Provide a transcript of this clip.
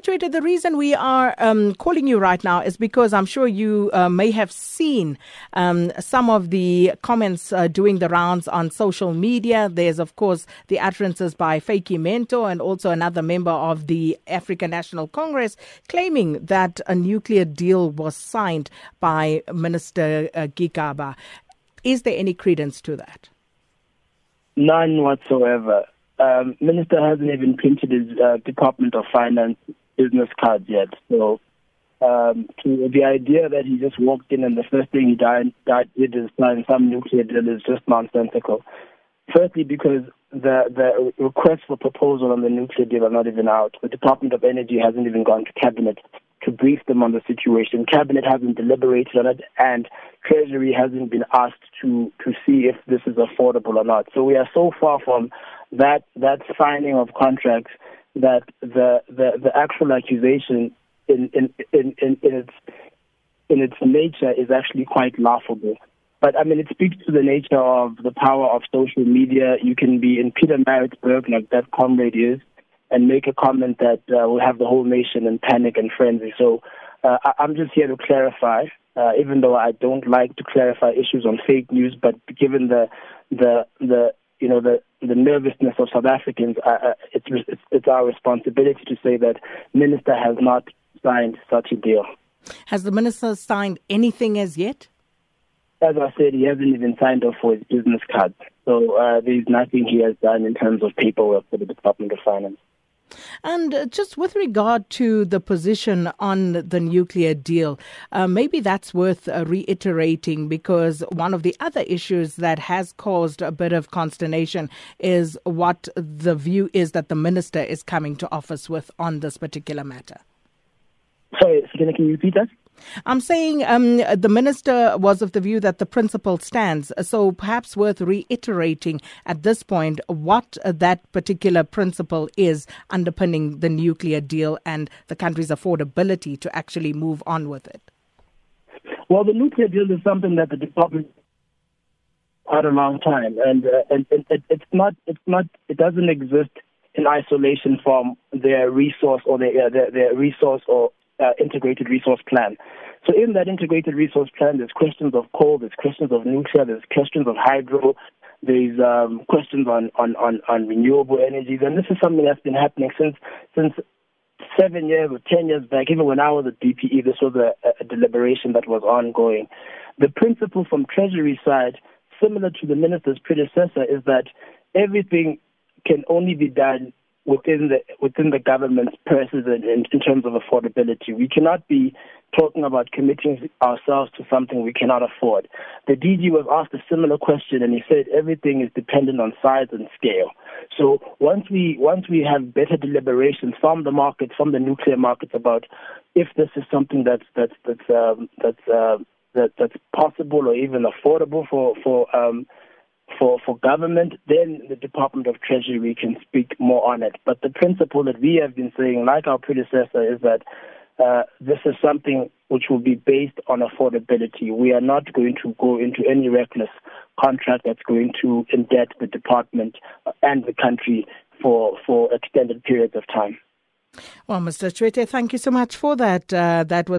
Twitter, the reason we are um, calling you right now is because I'm sure you uh, may have seen um, some of the comments uh, doing the rounds on social media. There's, of course, the utterances by Vytjie Mentor and also another member of the African National Congress claiming that a nuclear deal was signed by Minister uh, Gigaba. Is there any credence to that? None whatsoever um, minister hasn't even printed his uh, Department of Finance business cards yet. So um, to the idea that he just walked in and the first thing he died, died, did is sign some nuclear deal is just nonsensical. Firstly, because the the requests for proposal on the nuclear deal are not even out. The Department of Energy hasn't even gone to cabinet to brief them on the situation. Cabinet hasn't deliberated on it, and Treasury hasn't been asked to to see if this is affordable or not. So we are so far from that that signing of contracts that the the, the actual accusation in, in, in, in, in its in its nature is actually quite laughable. But I mean, it speaks to the nature of the power of social media. You can be in Peter Pietermaritzburg, like that comrade is, and make a comment that uh, will have the whole nation in panic and frenzy. So uh, I- I'm just here to clarify, uh, even though I don't like to clarify issues on fake news, but given the the the you know the the nervousness of South Africans, uh, uh it's, it's it's our responsibility to say that minister has not signed such a deal. Has the minister signed anything as yet? As I said, he hasn't even signed off for his business card. So uh, there's nothing he has done in terms of paperwork for the Department of Finance. And uh, just with regard to the position on the nuclear deal, uh, maybe that's worth uh, reiterating because one of the other issues that has caused a bit of consternation is what the view is that the minister is coming to office with on this particular matter. Sorry, can you repeat that? I'm saying um, the minister was of the view that the principle stands. So perhaps worth reiterating at this point what that particular principle is underpinning the nuclear deal and the country's affordability to actually move on with it. Well, the nuclear deal is something that the department had a long time, and, uh, and, and it, it's not it's not it doesn't exist in isolation from their resource or their their, their resource or uh, integrated resource plan. So in that integrated resource plan, there's questions of coal, there's questions of nuclear, there's questions of hydro, there's um, questions on, on, on, on renewable energies, and this is something that's been happening since since seven years or ten years back. Even when I was at DPE, this was a, a deliberation that was ongoing. The principle from Treasury side, similar to the minister's predecessor, is that everything can only be done within the within the government's purses in, in terms of affordability. We cannot be talking about committing ourselves to something we cannot afford. The DG was asked a similar question, and he said everything is dependent on size and scale. So once we once we have better deliberations from the market, from the nuclear markets, about if this is something that's that's that's um, that's uh, that, that's possible or even affordable for for um, for, for government, then the Department of Treasury can speak more on it. But the principle that we have been saying, like our predecessor, is that uh, this is something which will be based on affordability. We are not going to go into any reckless contract that's going to indebt the department and the country for, for extended periods of time. Well, Mr. Tshwete, thank you so much for that. Uh, that was